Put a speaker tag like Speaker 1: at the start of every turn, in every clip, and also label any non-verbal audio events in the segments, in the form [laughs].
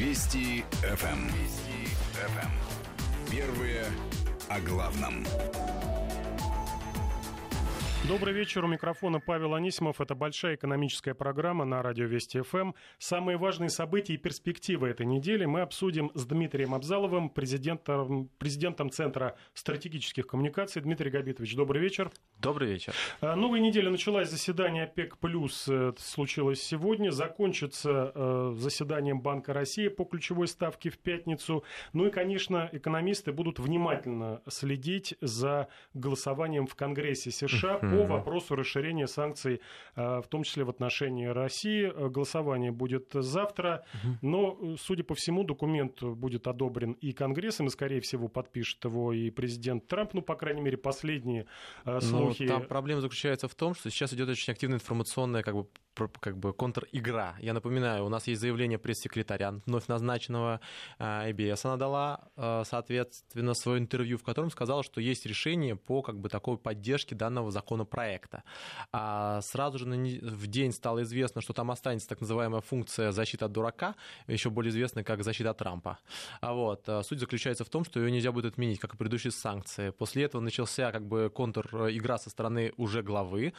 Speaker 1: Вести ФМ. Вести ФМ. Первые о главном.
Speaker 2: Добрый вечер. У микрофона Павел Анисимов. Это большая экономическая программа на радио Вести ФМ. Самые важные события и перспективы этой недели мы обсудим с Дмитрием Абзаловым, президентом, президентом Центра стратегических коммуникаций. Дмитрий Габитович, добрый вечер.
Speaker 3: Добрый вечер.
Speaker 2: А, новая неделя началась. Заседание ОПЕК+, плюс э, случилось сегодня. Закончится э, заседанием Банка России по ключевой ставке в пятницу. Ну и, конечно, экономисты будут внимательно следить за голосованием в Конгрессе США по вопросу расширения санкций, э, в том числе в отношении России. Э, голосование будет завтра, но, э, судя по всему, документ будет одобрен и Конгрессом, и, скорее всего, подпишет его и президент Трамп, ну, по крайней мере, последние слухи.
Speaker 3: Ну, там проблема заключается в том, что сейчас идет очень активная информационная как бы как бы контр-игра. Я напоминаю, у нас есть заявление пресс-секретаря вновь назначенного ABS. Она дала, соответственно, свое интервью, в котором сказала, что есть решение по как бы такой поддержке данного законопроекта. А сразу же в день стало известно, что там останется так называемая функция защиты от дурака, еще более известная как защита от Трампа. А вот суть заключается в том, что ее нельзя будет отменить, как и предыдущие санкции. После этого начался как бы контр-игра со стороны уже главы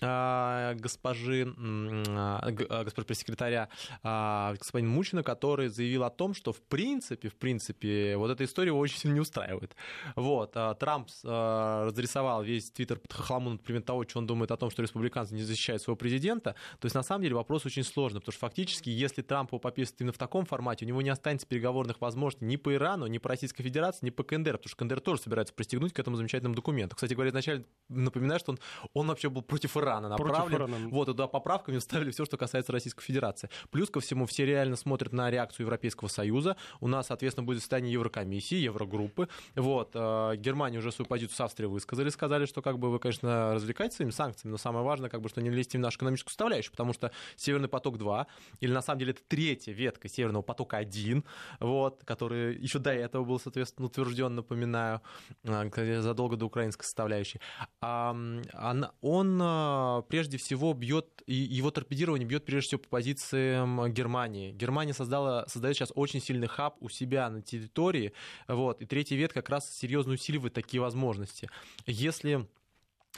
Speaker 3: госпожи а, а, госпожа пресс-секретаря а, господин Мучина, который заявил о том, что в принципе, в принципе, вот эта история его очень сильно не устраивает. Вот, Трамп разрисовал весь твиттер под хохлому, например, того, что он думает о том, что республиканцы не защищают своего президента. То есть, на самом деле, вопрос очень сложный, потому что фактически, если Трамп его попишет именно в таком формате, у него не останется переговорных возможностей ни по Ирану, ни по Российской Федерации, ни по КНДР, потому что КНДР тоже собирается пристегнуть к этому замечательному документу. Кстати говоря, вначале напоминаю, что он, он вообще был против Ирана направлен. Против Ирана. Вот, туда поправками они вставили все, что касается Российской Федерации. Плюс ко всему, все реально смотрят на реакцию Европейского Союза. У нас, соответственно, будет заседание Еврокомиссии, Еврогруппы. Вот. Э, Германия уже свою позицию с Австрией высказали, сказали, что как бы вы, конечно, развлекаетесь своими санкциями, но самое важное, как бы, что не лезьте в нашу экономическую составляющую, потому что Северный поток-2, или на самом деле это третья ветка Северного потока-1, вот, который еще до этого был, соответственно, утвержден, напоминаю, э, задолго до украинской составляющей, он э, прежде всего бьет, и его торпедирование бьет прежде всего по позициям Германии. Германия создала, создает сейчас очень сильный хаб у себя на территории, вот, и третий вет как раз серьезно усиливает такие возможности. Если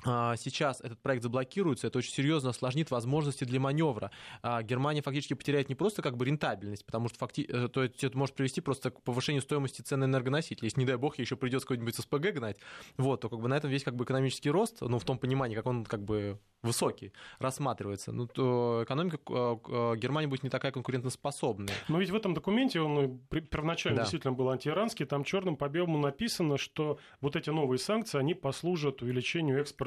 Speaker 3: сейчас этот проект заблокируется, это очень серьезно осложнит возможности для маневра. А, Германия фактически потеряет не просто как бы рентабельность, потому что факти... Э, то есть это может привести просто к повышению стоимости цены энергоносителей. Если, не дай бог, еще придется какой-нибудь СПГ гнать, вот, то как бы на этом весь как бы экономический рост, ну, в том понимании, как он как бы высокий рассматривается, ну, то экономика э, э, Германии будет не такая конкурентоспособная.
Speaker 2: Но ведь в этом документе он первоначально да. действительно был антииранский, там черным по белому написано, что вот эти новые санкции, они послужат увеличению экспорта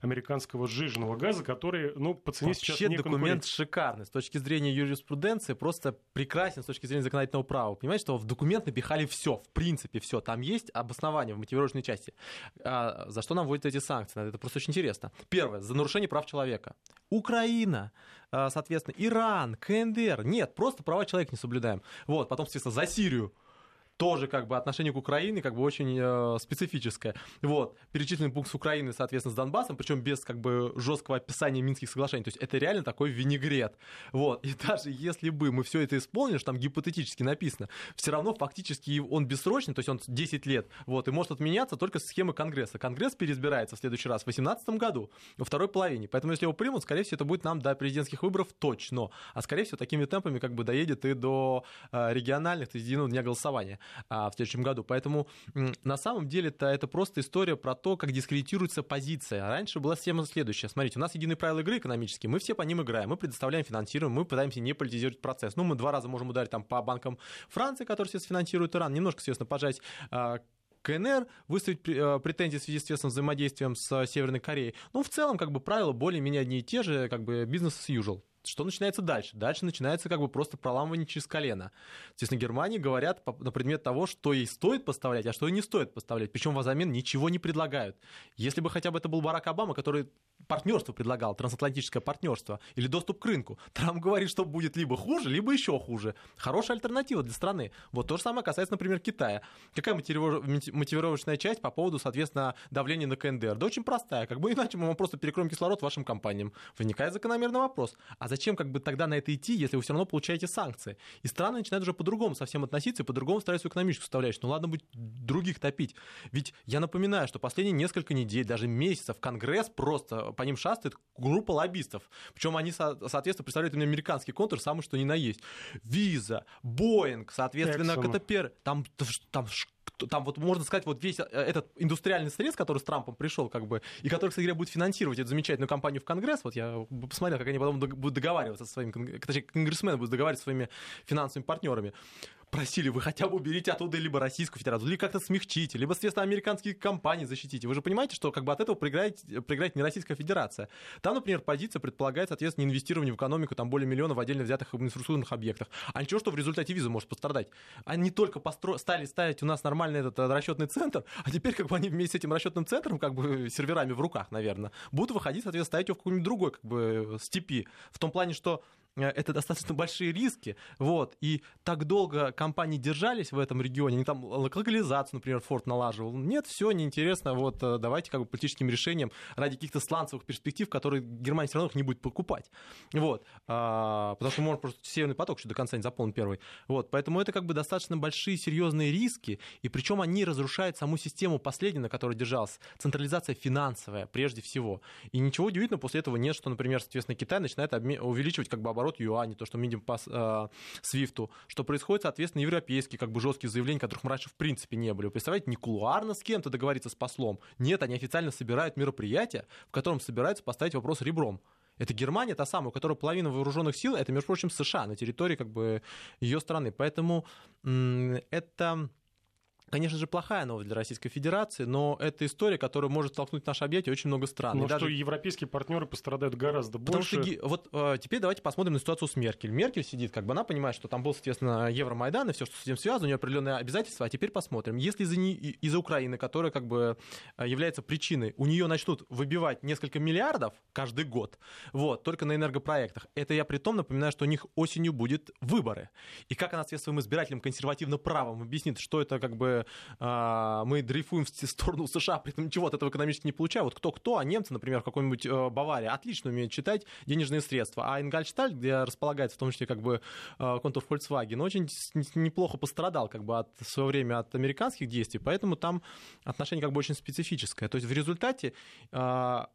Speaker 2: американского сжиженного газа, который, ну, по цене
Speaker 3: Вообще
Speaker 2: сейчас не
Speaker 3: документ шикарный. С точки зрения юриспруденции просто прекрасен с точки зрения законодательного права. Понимаете, что в документ напихали все, в принципе, все. Там есть обоснование в мотивировочной части. А за что нам вводят эти санкции? Это просто очень интересно. Первое, за нарушение прав человека. Украина, э, соответственно, Иран, КНДР. Нет, просто права человека не соблюдаем. Вот, потом, соответственно, за Сирию тоже как бы отношение к Украине как бы очень э, специфическое. Вот, перечисленный пункт с Украины, соответственно, с Донбассом, причем без как бы жесткого описания Минских соглашений. То есть это реально такой винегрет. Вот, и даже если бы мы все это исполнили, что там гипотетически написано, все равно фактически он бессрочный, то есть он 10 лет, вот, и может отменяться только схемы Конгресса. Конгресс переизбирается в следующий раз в 2018 году, во второй половине. Поэтому если его примут, скорее всего, это будет нам до президентских выборов точно. А скорее всего, такими темпами как бы доедет и до э, региональных, то есть единого дня голосования в следующем году. Поэтому на самом деле-то это просто история про то, как дискредитируется позиция. Раньше была схема следующая. Смотрите, у нас единые правила игры экономические, мы все по ним играем, мы предоставляем финансирование, мы пытаемся не политизировать процесс. Ну, мы два раза можем ударить там по банкам Франции, которые сейчас финансируют Иран, немножко, естественно, пожать а, КНР, выставить а, претензии в связи с взаимодействием с Северной Кореей. Ну, в целом, как бы правила более-менее одни и те же, как бы бизнес as usual. Что начинается дальше? Дальше начинается как бы просто проламывание через колено. Естественно, Германии говорят на предмет того, что ей стоит поставлять, а что ей не стоит поставлять. Причем взамен ничего не предлагают. Если бы хотя бы это был Барак Обама, который партнерство предлагал, трансатлантическое партнерство или доступ к рынку. Трамп говорит, что будет либо хуже, либо еще хуже. Хорошая альтернатива для страны. Вот то же самое касается, например, Китая. Какая мотивировочная часть по поводу, соответственно, давления на КНДР? Да очень простая. Как бы иначе мы просто перекроем кислород вашим компаниям. Возникает закономерный вопрос. А зачем зачем как бы тогда на это идти, если вы все равно получаете санкции? И страны начинают уже по-другому совсем относиться и по-другому свою экономическую составляющую. Ну ладно быть других топить. Ведь я напоминаю, что последние несколько недель, даже месяцев, Конгресс просто по ним шастает группа лоббистов. Причем они, соответственно, представляют именно американский контур, самый что ни на есть. Виза, Боинг, соответственно, КТП, там, там там вот можно сказать, вот весь э, этот индустриальный срез, который с Трампом пришел, как бы, и который, кстати говоря, будет финансировать эту замечательную компанию в Конгресс, вот я посмотрел, как они потом будут договариваться со своими, точнее, конгрессмены будут договариваться со своими финансовыми партнерами просили, вы хотя бы уберите оттуда либо Российскую Федерацию, либо как-то смягчите, либо, соответственно, американские компании защитите. Вы же понимаете, что как бы от этого проиграет, проиграет не Российская Федерация. Там, например, позиция предполагает, соответственно, инвестирование в экономику там более миллиона в отдельно взятых инфраструктурных объектах. А ничего, что в результате виза может пострадать. Они только постро... стали ставить у нас нормальный этот э, расчетный центр, а теперь как бы они вместе с этим расчетным центром, как бы серверами в руках, наверное, будут выходить, соответственно, ставить его в какой-нибудь другой как бы степи. В том плане, что Э, это достаточно большие риски, вот, и так долго компании держались в этом регионе, они там локализацию, например, Форд налаживал, нет, все неинтересно, вот, э, давайте как бы политическим решением ради каких-то сланцевых перспектив, которые Германия все равно их не будет покупать, вот, а, потому что можно просто Северный поток еще до конца не заполнить первый, вот, поэтому это как бы достаточно большие серьезные риски, и причем они разрушают саму систему последней, на которой держалась, централизация финансовая прежде всего, и ничего удивительного после этого нет, что, например, соответственно, Китай начинает увеличивать как бы оборот оборот юаня, то, что мы видим по э, Свифту, что происходит, соответственно, европейские как бы жесткие заявления, которых мы раньше в принципе не были. Вы представляете, не кулуарно с кем-то договориться с послом. Нет, они официально собирают мероприятие, в котором собираются поставить вопрос ребром. Это Германия, та самая, у которой половина вооруженных сил, это, между прочим, США на территории как бы ее страны. Поэтому это Конечно же, плохая новость для Российской Федерации, но это история, которая может столкнуть в наше объятие очень много стран.
Speaker 2: Но и даже... европейские партнеры пострадают гораздо
Speaker 3: Потому
Speaker 2: больше.
Speaker 3: Что, вот э, теперь давайте посмотрим на ситуацию с Меркель. Меркель сидит, как бы она понимает, что там был, соответственно, Евромайдан и все, что с этим связано, у нее определенные обязательства. А теперь посмотрим. Если из-за, не... из Украины, которая как бы э, является причиной, у нее начнут выбивать несколько миллиардов каждый год, вот, только на энергопроектах, это я при том напоминаю, что у них осенью будет выборы. И как она, соответственно, своим избирателям консервативно правым объяснит, что это как бы а, мы дрейфуем в [laughs] сторону США, при этом ничего от этого экономически не получая. Вот кто-кто, а немцы, например, в какой-нибудь э, Баварии отлично умеют читать денежные средства. А Ингольшталь, где располагается в том числе как бы э, контур Volkswagen, очень неплохо пострадал как бы от, в свое время от американских действий, поэтому там отношение как бы очень специфическое. То есть в результате а,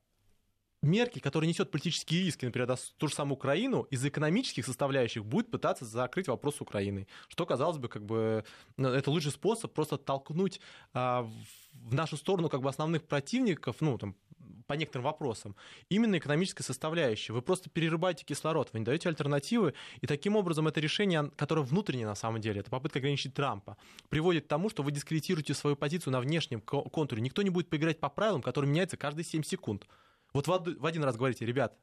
Speaker 3: Меркель, который несет политические риски, например, да, ту же самую Украину, из экономических составляющих будет пытаться закрыть вопрос с Украиной. Что, казалось бы, как бы, ну, это лучший способ просто толкнуть а, в нашу сторону как бы основных противников, ну, там, по некоторым вопросам, именно экономическая составляющая. Вы просто перерубаете кислород, вы не даете альтернативы, и таким образом это решение, которое внутреннее на самом деле, это попытка ограничить Трампа, приводит к тому, что вы дискредитируете свою позицию на внешнем контуре. Никто не будет поиграть по правилам, которые меняются каждые 7 секунд. Вот в один раз говорите, ребят,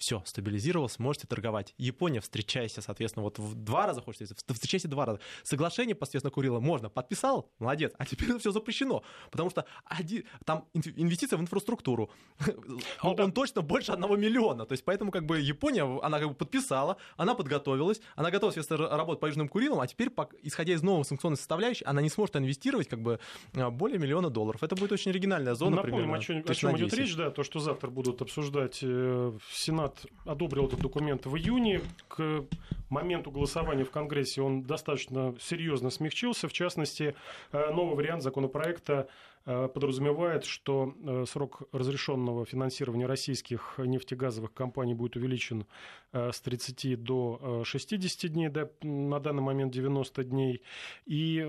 Speaker 3: все, стабилизировалось, можете торговать. Япония, встречайся, соответственно, вот в два раза хочется, встречайся два раза. Соглашение, соответственно, Курила можно, подписал, молодец, а теперь все запрещено, потому что один, там инвестиция в инфраструктуру, [laughs] он, он точно больше одного миллиона, то есть поэтому как бы Япония, она как бы подписала, она подготовилась, она готова, соответственно, работать по Южным Курилам, а теперь, исходя из новой санкционной составляющей, она не сможет инвестировать как бы а, более миллиона долларов. Это будет очень оригинальная зона.
Speaker 2: Напомним, примерно, о чем, о чем идет речь, да, то, что завтра будут обсуждать э, Сенат Сенат одобрил этот документ в июне. К моменту голосования в Конгрессе он достаточно серьезно смягчился. В частности, э, новый вариант законопроекта подразумевает, что э, срок разрешенного финансирования российских нефтегазовых компаний будет увеличен э, с 30 до 60 дней, да, на данный момент 90 дней, и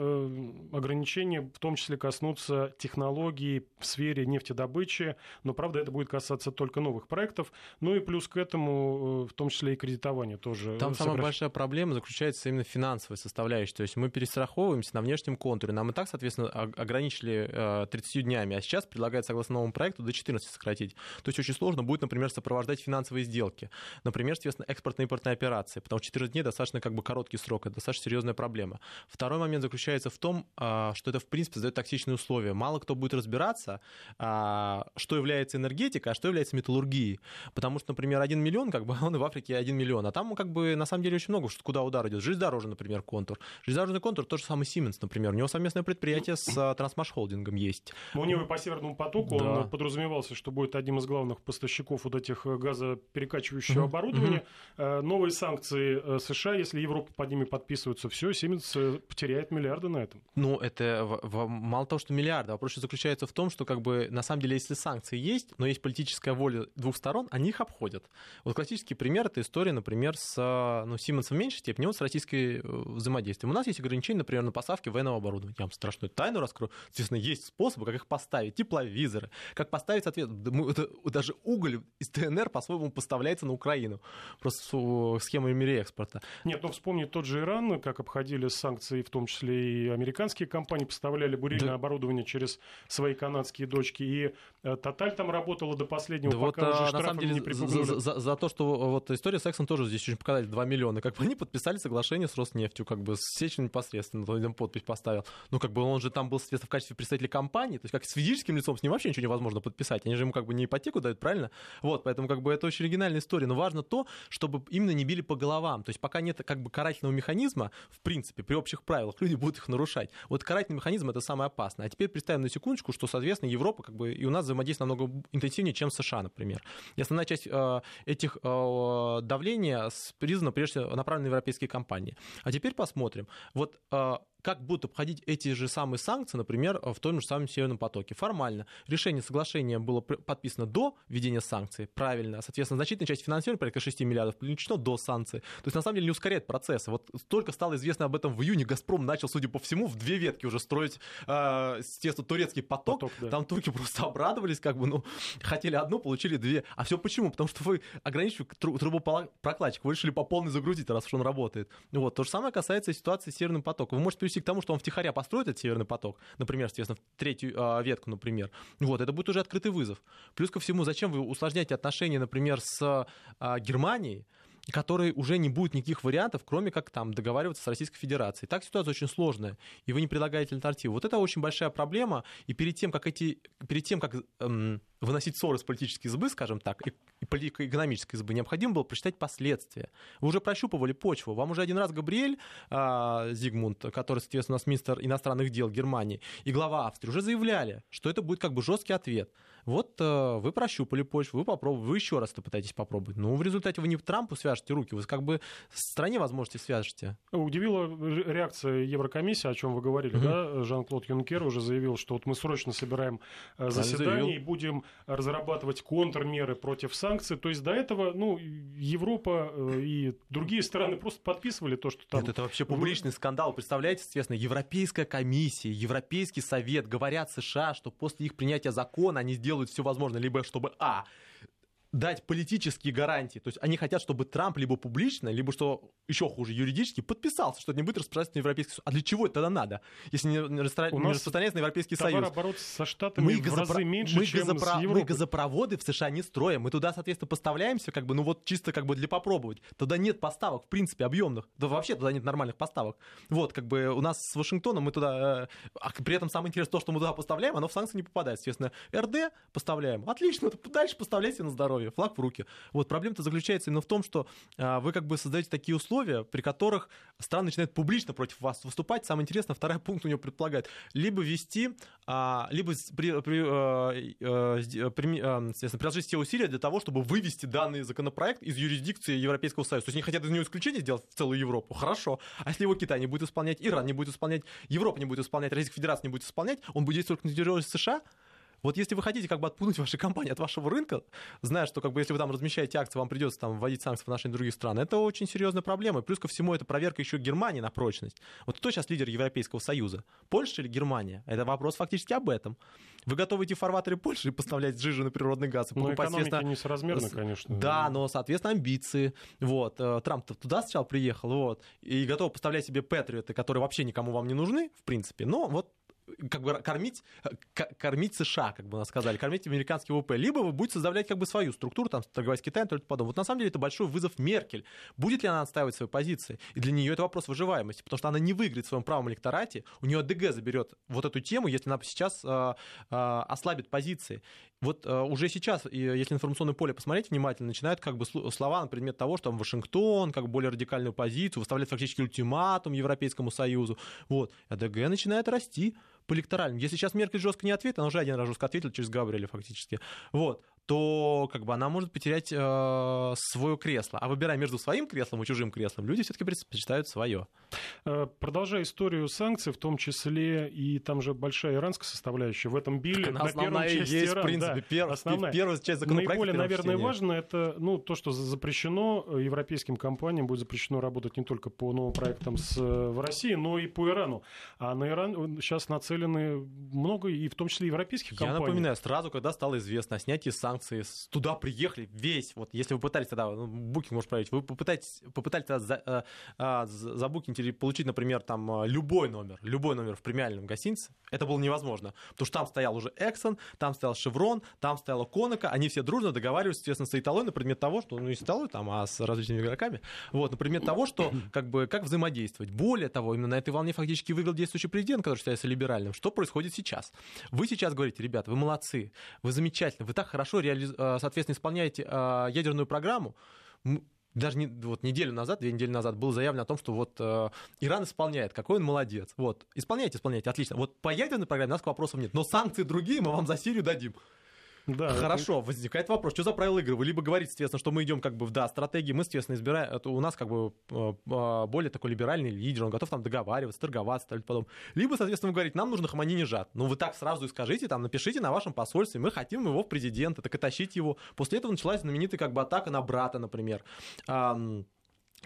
Speaker 2: ограничения в том числе коснутся технологий в сфере нефтедобычи, но, правда, это будет касаться только новых проектов, ну и плюс к этому, в том числе и кредитование тоже.
Speaker 3: Там самая большая проблема заключается именно в финансовой составляющей, то есть мы перестраховываемся на внешнем контуре, нам и так, соответственно, ограничили 30 днями, а сейчас предлагают, согласно новому проекту, до 14 сократить. То есть очень сложно будет, например, сопровождать финансовые сделки. Например, соответственно, экспортно-импортные операции, потому что 14 дней достаточно как бы короткий срок, это достаточно серьезная проблема. Второй момент заключается в том, а, что это, в принципе, создает токсичные условия. Мало кто будет разбираться, а, что является энергетикой, а что является металлургией. Потому что, например, 1 миллион, как бы [laughs] он и в Африке 1 миллион, а там как бы на самом деле очень много, куда удар идет. Железнодорожный, например, контур. Железнодорожный контур, тот же самый Siemens, например, у него совместное предприятие с Трансмаш Холдингом есть есть.
Speaker 2: У него и по Северному потоку да. он подразумевался, что будет одним из главных поставщиков вот этих газоперекачивающего mm-hmm. оборудования. Mm-hmm. Новые санкции США, если Европа под ними подписывается, все, Сименс потеряет миллиарды на этом.
Speaker 3: Ну, это мало того, что миллиарды. Вопрос заключается в том, что как бы на самом деле, если санкции есть, но есть политическая воля двух сторон, они их обходят. Вот классический пример это история, например, с ну, Сименсом в меньшей степени, вот с российской э, взаимодействием. У нас есть ограничения, например, на поставки военного оборудования. Я вам страшную тайну раскрою. Естественно, есть способы, как их поставить. Тепловизоры, как поставить, соответственно, даже уголь из ДНР по-своему поставляется на Украину. Просто с схемами реэкспорта.
Speaker 2: Нет, ну вспомни тот же Иран, как обходили санкции, в том числе и американские компании поставляли бурильное да. оборудование через свои канадские дочки. И э, Тоталь там работала до последнего, да пока вот, уже штрафы на самом деле, не
Speaker 3: за, за, за то, что вот история с Эксом тоже здесь очень показали 2 миллиона. Как бы они подписали соглашение с Роснефтью, как бы с Сечиным непосредственно, он подпись поставил. Ну, как бы он же там был, соответственно, в качестве представителя компании, то есть как с физическим лицом с ним вообще ничего невозможно подписать. Они же ему как бы не ипотеку дают, правильно? Вот, поэтому как бы это очень оригинальная история. Но важно то, чтобы именно не били по головам. То есть пока нет как бы карательного механизма, в принципе, при общих правилах, люди будут их нарушать. Вот карательный механизм это самое опасное. А теперь представим на секундочку, что, соответственно, Европа как бы и у нас взаимодействует намного интенсивнее, чем США, например. И основная часть э, этих э, давления признана прежде всего направлена на европейские компании. А теперь посмотрим. Вот э, как будут обходить эти же самые санкции, например, в том же самом Северном потоке. Формально решение соглашения было подписано до введения санкций, правильно. Соответственно, значительная часть финансирования, порядка 6 миллиардов, привлечено до санкций. То есть, на самом деле, не ускоряет процесс. Вот только стало известно об этом в июне, «Газпром» начал, судя по всему, в две ветки уже строить, э, естественно, турецкий поток. поток да. Там турки просто обрадовались, как бы, ну, хотели одну, получили две. А все почему? Потому что вы ограничиваете трубопрокладчик, вы решили по полной загрузить, раз уж он работает. Вот. То же самое касается ситуации с Северным потоком. Вы можете привести к тому, что он втихаря построит этот Северный поток, например, соответственно, третью э, ветку, например, вот, это будет уже открытый вызов. Плюс ко всему, зачем вы усложняете отношения, например, с э, Германией, которой уже не будет никаких вариантов, кроме как там договариваться с Российской Федерацией. Так ситуация очень сложная, и вы не предлагаете альтернативу. Вот это очень большая проблема, и перед тем, как эти, перед тем, как эм, выносить ссоры с политической избы, скажем так, и, и политико-экономической избы, необходимо было прочитать последствия. Вы уже прощупывали почву. Вам уже один раз Габриэль э, Зигмунд, который, соответственно, у нас министр иностранных дел Германии, и глава Австрии уже заявляли, что это будет как бы жесткий ответ. Вот э, вы прощупали почву, вы попробовали, вы еще раз это пытаетесь попробовать. Ну, в результате вы не Трампу свяжете руки, вы как бы стране возможности свяжете.
Speaker 2: Удивила реакция Еврокомиссии, о чем вы говорили, угу. да? Жан-Клод Юнкер уже заявил, что вот мы срочно собираем э, заседание и будем разрабатывать контрмеры против санкций. То есть до этого, ну, Европа э, и другие страны просто подписывали то, что там...
Speaker 3: Нет, это вообще публичный скандал. Представляете, естественно, Европейская комиссия, Европейский совет говорят США, что после их принятия закона они сделают делают все возможное, либо чтобы, а, дать политические гарантии. То есть они хотят, чтобы Трамп либо публично, либо, что еще хуже, юридически, подписался, что это не будет распространяться на Европейский Союз. А для чего это тогда надо, если не, расстра... не распространяется на Европейский Союз?
Speaker 2: оборот со Штатами мы в газопро... разы меньше, мы чем газопро... с Европой.
Speaker 3: Мы газопроводы в США не строим. Мы туда, соответственно, поставляемся, как бы, ну вот чисто как бы для попробовать. Туда нет поставок, в принципе, объемных. Да вообще туда нет нормальных поставок. Вот, как бы у нас с Вашингтоном мы туда... А при этом самое интересное то, что мы туда поставляем, оно в санкции не попадает. Естественно, РД поставляем. Отлично, [laughs] дальше поставляйте на здоровье. Флаг в руки. Вот проблема-то заключается именно в том, что а, вы как бы создаете такие условия, при которых страны начинают публично против вас выступать. Самое интересное, второй [laughs] пункт у него предполагает либо вести, а, либо при, при, а, при, естественно, приложить все усилия для того, чтобы вывести данный законопроект из юрисдикции Европейского Союза. То есть они хотят из него исключение сделать в целую Европу. Хорошо. А если его Китай не будет исполнять, Иран не будет исполнять, Европа не будет исполнять, Российская Федерация не будет исполнять, он будет действовать на территории США, вот если вы хотите как бы отпугнуть ваши компании от вашего рынка, зная, что как бы если вы там размещаете акции, вам придется там вводить санкции в отношении других стран, это очень серьезная проблема. И плюс ко всему это проверка еще Германии на прочность. Вот кто сейчас лидер Европейского Союза? Польша или Германия? Это вопрос фактически об этом. Вы готовы идти в фарватеры Польши и поставлять жиженый природный газ? И
Speaker 2: ну, покупать, соответственно... несоразмерно, конечно.
Speaker 3: Да, но, соответственно, амбиции. Вот. Э, Трамп туда сначала приехал, вот, и готов поставлять себе патриоты, которые вообще никому вам не нужны, в принципе, но вот как бы кормить, кормить США, как бы нас сказали, кормить американский ВВП. Либо вы будете создавать как бы свою структуру, там, торговать с Китаем, то потом. Вот на самом деле это большой вызов Меркель. Будет ли она отстаивать свои позиции? И для нее это вопрос выживаемости, потому что она не выиграет в своем правом электорате, у нее ДГ заберет вот эту тему, если она сейчас э, э, ослабит позиции. Вот э, уже сейчас, если информационное поле посмотреть внимательно, начинают как бы слова на предмет того, что там Вашингтон, как бы более радикальную позицию, выставляет фактически ультиматум Европейскому Союзу. Вот. АДГ начинает расти по электоральным. Если сейчас Меркель жестко не ответит, она уже один раз жестко ответила через Габриэля фактически. Вот то как бы она может потерять э, свое кресло. А выбирая между своим креслом и чужим креслом, люди все-таки предпочитают свое.
Speaker 2: Э, продолжая историю санкций, в том числе и там же большая иранская составляющая в этом биле.
Speaker 3: Она на первом части есть, Иран, в принципе, да, пер, основная. первая часть законопроекта.
Speaker 2: Наиболее, наверное, важно это ну, то, что запрещено э, европейским компаниям, будет запрещено работать не только по новым проектам с, э, в России, но и по Ирану. А на Иран сейчас нацелены много, и в том числе европейских компаний.
Speaker 3: Я напоминаю, сразу, когда стало известно о снятии санкций санкции, туда приехали весь, вот если вы пытались тогда, ну, букинг может проверить, вы попытаетесь, попытались тогда за, а, а, забукинить или получить, например, там а, любой номер, любой номер в премиальном гостинице, это было невозможно, потому что там стоял уже Exxon, там стоял Chevron, там стояла Конока, они все дружно договаривались, естественно, с Италой на предмет того, что, ну, не с Италой, там, а с различными игроками, вот, на предмет того, что, как бы, как взаимодействовать. Более того, именно на этой волне фактически выиграл действующий президент, который считается либеральным. Что происходит сейчас? Вы сейчас говорите, ребята, вы молодцы, вы замечательно, вы так хорошо реализуете Э, соответственно, исполняете э, ядерную программу, даже не, вот неделю назад, две недели назад было заявлено о том, что вот э, Иран исполняет, какой он молодец. Вот, исполняйте, исполняйте, отлично. Вот по ядерной программе нас вопросов нет, но санкции другие мы вам за Сирию дадим. Да, Хорошо, это... возникает вопрос, что за правила игры? Вы либо говорите, соответственно, что мы идем как бы в да, стратегии, мы, соответственно, избираем, это у нас как бы э, э, более такой либеральный лидер, он готов там договариваться, торговаться, и потом. Либо, соответственно, вы говорите, нам нужно Хаманинежад. Ну, вы так сразу и скажите, там, напишите на вашем посольстве, мы хотим его в президента, так и тащите его. После этого началась знаменитая как бы атака на брата, например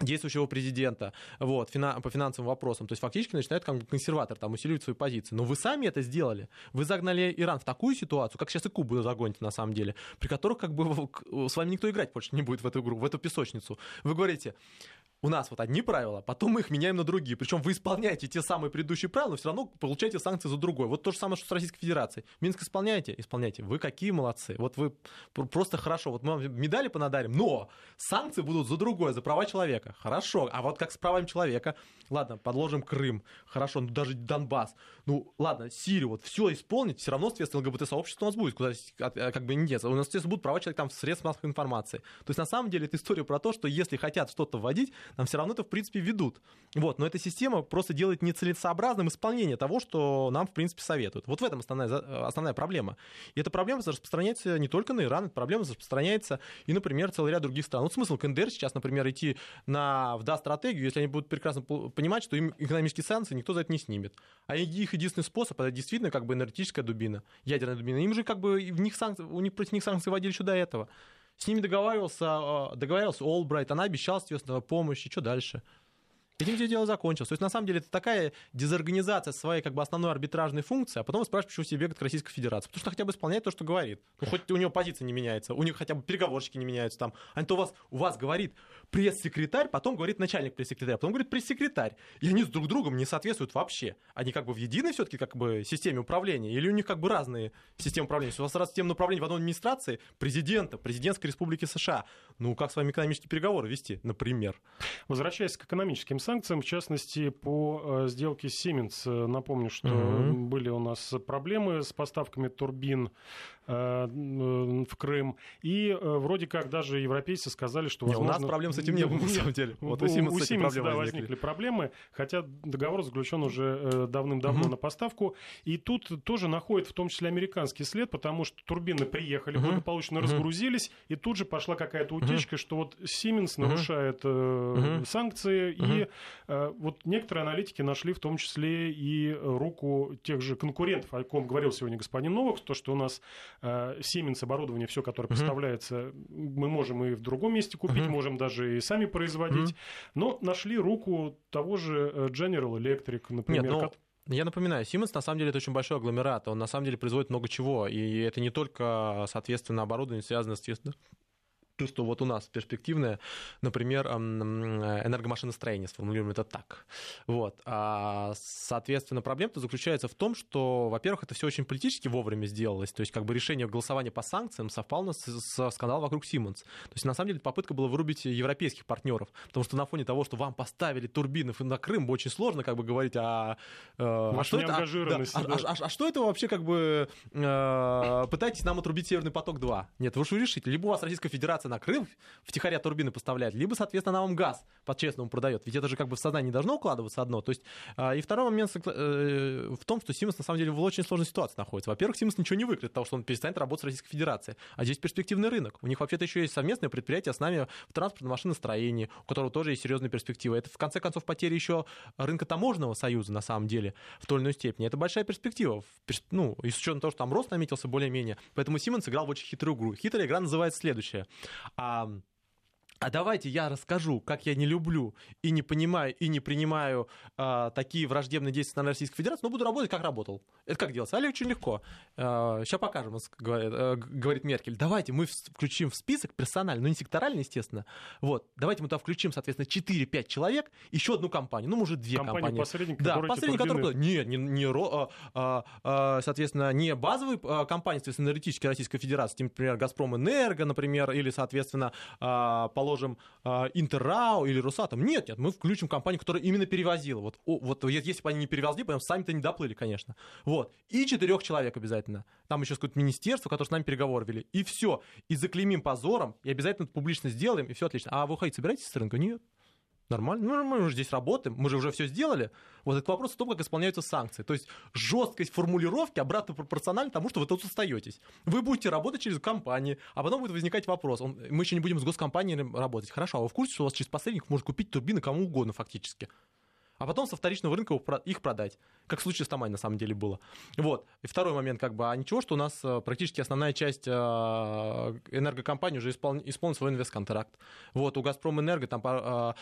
Speaker 3: действующего президента вот, по финансовым вопросам. То есть фактически начинает как консерватор там, усиливать свои позиции. Но вы сами это сделали. Вы загнали Иран в такую ситуацию, как сейчас и Кубу загоните на самом деле, при которых как бы [laughs] с вами никто играть больше не будет в эту игру, в эту песочницу. Вы говорите, у нас вот одни правила, потом мы их меняем на другие. Причем вы исполняете те самые предыдущие правила, но все равно получаете санкции за другое. Вот то же самое, что с Российской Федерацией. Минск исполняете? Исполняйте. Вы какие молодцы. Вот вы просто хорошо. Вот мы вам медали понадарим, но санкции будут за другое, за права человека. Хорошо. А вот как с правами человека? Ладно, подложим Крым. Хорошо, ну даже Донбасс. Ну ладно, Сирию. Вот все исполнить, все равно, соответственно, ЛГБТ-сообщество у нас будет. Куда э, как бы нет. У нас, естественно, будут права человека там в средствах массовой информации. То есть, на самом деле, это история про то, что если хотят что-то вводить, нам все равно это, в принципе, ведут. Вот, но эта система просто делает нецелесообразным исполнение того, что нам, в принципе, советуют. Вот в этом основная, основная проблема. И эта проблема распространяется не только на Иран, эта проблема распространяется и, например, целый ряд других стран. Вот смысл КНДР сейчас, например, идти на ВДА-стратегию, если они будут прекрасно понимать, что им экономические санкции никто за это не снимет. А их единственный способ, это действительно как бы энергетическая дубина, ядерная дубина. Им же как бы в них санкции, у них против них санкции вводили еще до этого. С ними договаривался, а, договаривался Олбрайт, она обещала, соответственно, помощь, и что дальше? Этим все дело закончилось. То есть, на самом деле, это такая дезорганизация своей как бы основной арбитражной функции, а потом вы спрашиваете, почему все бегают к Российской Федерации. Потому что хотя бы исполняет то, что говорит. Ну, хоть у него позиция не меняется, у них хотя бы переговорщики не меняются там. А то у вас, у вас говорит пресс-секретарь, потом говорит начальник пресс-секретаря, потом говорит пресс-секретарь. И они с друг другом не соответствуют вообще. Они как бы в единой все-таки как бы системе управления, или у них как бы разные системы управления. Если у вас раз система управления в одной администрации президента, президентской республики США, ну как с вами экономические переговоры вести, например?
Speaker 2: Возвращаясь к экономическим санкциям, в частности, по э, сделке Siemens. Э, напомню, что угу. были у нас проблемы с поставками турбин э, в Крым. И вроде как даже европейцы сказали, что
Speaker 3: возможно... Не, у нас проблем с этим не было, на самом деле.
Speaker 2: Вот у Siemens, у Siemens проблемы да, возникли. возникли проблемы, хотя договор заключен уже давным-давно угу. на поставку. И тут тоже находит в том числе американский след, потому что турбины приехали, угу. благополучно угу. разгрузились, и тут же пошла какая-то утечка, угу. что вот Siemens нарушает угу. санкции, угу. и Э, вот некоторые аналитики нашли в том числе и руку тех же конкурентов, о ком говорил сегодня господин Новых, то, что у нас э, Siemens оборудование, все, которое поставляется, мы можем и в другом месте купить, можем даже и сами производить, но нашли руку того же э, General Electric, например. Нет,
Speaker 3: но... Я напоминаю, Siemens на самом деле это очень большой агломерат, он на самом деле производит много чего, и это не только, соответственно, оборудование, связанное с что вот у нас перспективное, например, энергомашиностроение, сформулируем это так. Вот. А, соответственно, проблема-то заключается в том, что, во-первых, это все очень политически вовремя сделалось, то есть как бы решение голосования по санкциям совпало с, с скандалом вокруг Siemens. То есть на самом деле попытка была вырубить европейских партнеров, потому что на фоне того, что вам поставили турбины на Крым, очень сложно как бы говорить о...
Speaker 2: Э, а, что это, а, да,
Speaker 3: а, а, а, а что это вообще как бы э, пытаетесь нам отрубить Северный поток-2? Нет, вы уж решите, либо у вас Российская Федерация на Крым втихаря турбины поставляет, либо, соответственно, она вам газ по-честному продает. Ведь это же как бы в сознании должно укладываться одно. То есть, а, и второй момент э, в том, что Симонс на самом деле в очень сложной ситуации находится. Во-первых, Симонс ничего не выиграет, потому что он перестанет работать с Российской Федерацией. А здесь перспективный рынок. У них вообще-то еще есть совместное предприятие с нами в транспортном машиностроении, у которого тоже есть серьезные перспективы. Это, в конце концов, потеря еще рынка таможенного союза, на самом деле, в той или иной степени. Это большая перспектива. Ну, и с учетом того, что там рост наметился более-менее. Поэтому Симонс играл в очень хитрую игру. Хитрая игра называется следующая. А, а давайте я расскажу, как я не люблю и не понимаю и не принимаю э, такие враждебные действия на Российской Федерации, но буду работать, как работал. Это как делается? А очень легко. Э, сейчас покажем, говорит, э, говорит Меркель. Давайте мы включим в список персонально, ну не секторально, естественно. Вот, давайте мы туда включим, соответственно, 4-5 человек, еще одну компанию, ну, может, две компании.
Speaker 2: Компания-посредник,
Speaker 3: да, посредник, который... Нет, не, не, а, а, а, соответственно, не базовые а, компании, соответственно, энергетические Российской Федерации, например, Газпром Энерго, например, или, соответственно, а, положим, а, Интеррау или Росатом. Нет, нет, мы включим компанию, которая именно перевозила. Вот, вот если бы они не перевезли, потом сами-то не доплыли, конечно. Вот. И четырех человек обязательно. Там еще какое-то министерство, которое с нами переговоры вели. И все. И заклеймим позором, и обязательно это публично сделаем, и все отлично. А вы уходить собираетесь с рынка? Нет. Нормально. Ну, мы уже здесь работаем, мы же уже все сделали. Вот этот вопрос в том, как исполняются санкции. То есть жесткость формулировки обратно пропорциональна тому, что вы тут остаетесь. Вы будете работать через компании, а потом будет возникать вопрос. Мы еще не будем с госкомпаниями работать. Хорошо, а вы в курсе, что у вас через посредник может купить турбины кому угодно фактически? А потом со вторичного рынка их продать, как в случае с Тамань на самом деле было. Вот. И второй момент, как бы, а ничего, что у нас э, практически основная часть э, энергокомпании уже исполнил, исполнил свой инвестконтракт. Вот, у «Газпром Энерго» там, э,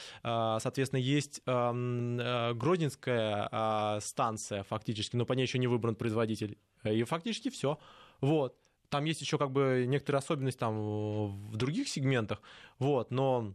Speaker 3: соответственно, есть эм, Гродненская станция фактически, но по ней еще не выбран производитель. И фактически все. Вот. Там есть еще как бы некоторые особенности там в других сегментах, вот, но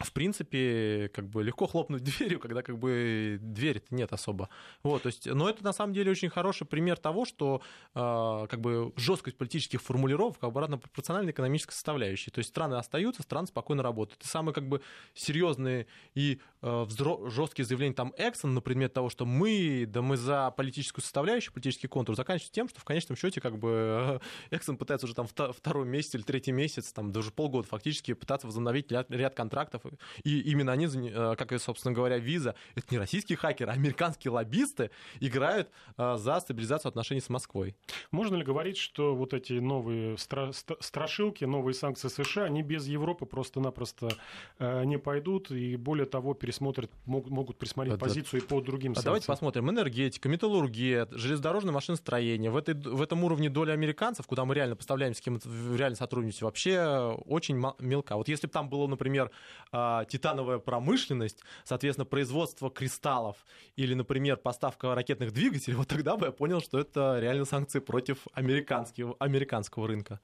Speaker 3: в принципе, как бы легко хлопнуть [laughs] дверью, когда как бы двери нет особо. Вот, то есть, но это на самом деле очень хороший пример того, что э, как бы жесткость политических формулировок обратно пропорциональна экономической составляющей. То есть страны остаются, страны спокойно работают. И самые как бы серьезные и э, жесткие заявления там Exxon на предмет того, что мы, да мы за политическую составляющую, политический контур, заканчиваются тем, что в конечном счете как бы [laughs] Exxon пытается уже там второй месяц или третий месяц, там даже полгода фактически пытаться возобновить ряд, ряд контрактов и именно они, э, как и, собственно говоря, Виза, это не российские хакеры, а американские лоббисты играют э, за стабилизацию отношений с Москвой.
Speaker 2: Можно ли говорить, что вот эти новые стра- страшилки, новые санкции США, они без Европы просто-напросто э, не пойдут, и более того, пересмотрят, могут, могут присмотреть да, позицию да. и по другим а санкциям?
Speaker 3: Давайте посмотрим. Энергетика, металлургия, железнодорожное машиностроение. В, этой, в этом уровне доля американцев, куда мы реально поставляем с кем реально сотрудничать, вообще очень мелка. Вот если бы там было, например, титановая промышленность, соответственно, производство кристаллов или, например, поставка ракетных двигателей, [laughs] вот тогда бы я понял, что это реально санкции против американского, американского рынка.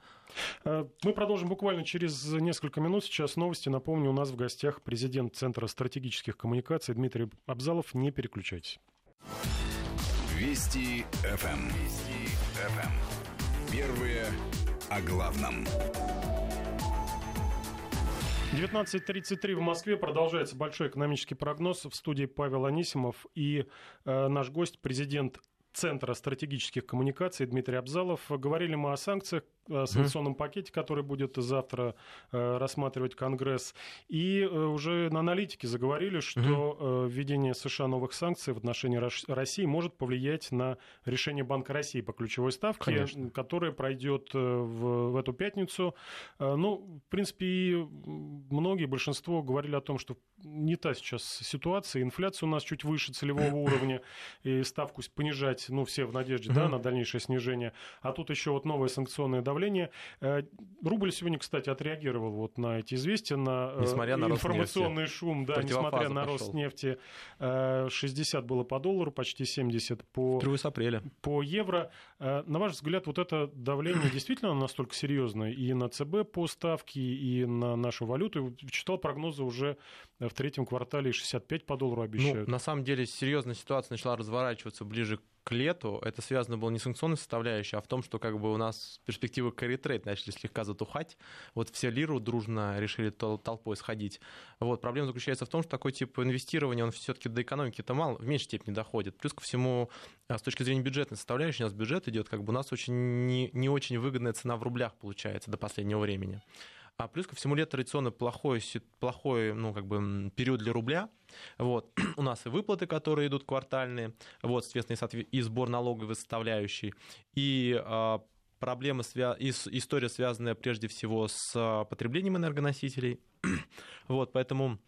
Speaker 2: Э, мы продолжим буквально через несколько минут. Сейчас новости. Напомню, у нас в гостях президент Центра стратегических коммуникаций Дмитрий Абзалов. Не переключайтесь.
Speaker 1: Вести ФМ. Эм. Вести ФМ. Эм. Первые о главном.
Speaker 2: 19.33 в Москве. Продолжается большой экономический прогноз. В студии Павел Анисимов и э, наш гость, президент Центра стратегических коммуникаций Дмитрий Абзалов. Говорили мы о санкциях, санкционном пакете, который будет завтра э, рассматривать Конгресс. И э, уже на аналитике заговорили, что э, введение США новых санкций в отношении России может повлиять на решение Банка России по ключевой ставке, Конечно. которое пройдет в, в эту пятницу. Ну, в принципе, и многие, большинство говорили о том, что не та сейчас ситуация. Инфляция у нас чуть выше целевого [coughs] уровня, и ставку понижать, ну, все в надежде, да, на дальнейшее снижение. А тут еще вот новое санкционное давление давление. Э, рубль сегодня, кстати, отреагировал вот на эти известия, на,
Speaker 3: несмотря на
Speaker 2: информационный шум, да, несмотря на рост нефти. 60 было по доллару, почти 70 по,
Speaker 3: с апреля.
Speaker 2: по евро. На ваш взгляд, вот это давление действительно настолько серьезное и на ЦБ по ставке, и на нашу валюту? Читал прогнозы уже в третьем квартале 65 по доллару обещают.
Speaker 3: Ну, на самом деле серьезная ситуация начала разворачиваться ближе к лету. Это связано было не с санкционной составляющей, а в том, что как бы у нас перспективы карри-трейд начали слегка затухать. Вот все лиру дружно решили толпой сходить. Вот. Проблема заключается в том, что такой тип инвестирования, он все-таки до экономики-то мало, в меньшей степени доходит. Плюс ко всему, а, с точки зрения бюджетной составляющей, у нас бюджет идет, как бы у нас очень не, не очень выгодная цена в рублях получается до последнего времени. А плюс ко всему лет традиционно плохой, плохой ну, как бы, период для рубля. Вот. [clears throat] У нас и выплаты, которые идут квартальные, вот, соответственно, и сбор налоговой составляющей, и а, проблемы, история, связанная прежде всего с а, потреблением энергоносителей. [clears throat] Вот, поэтому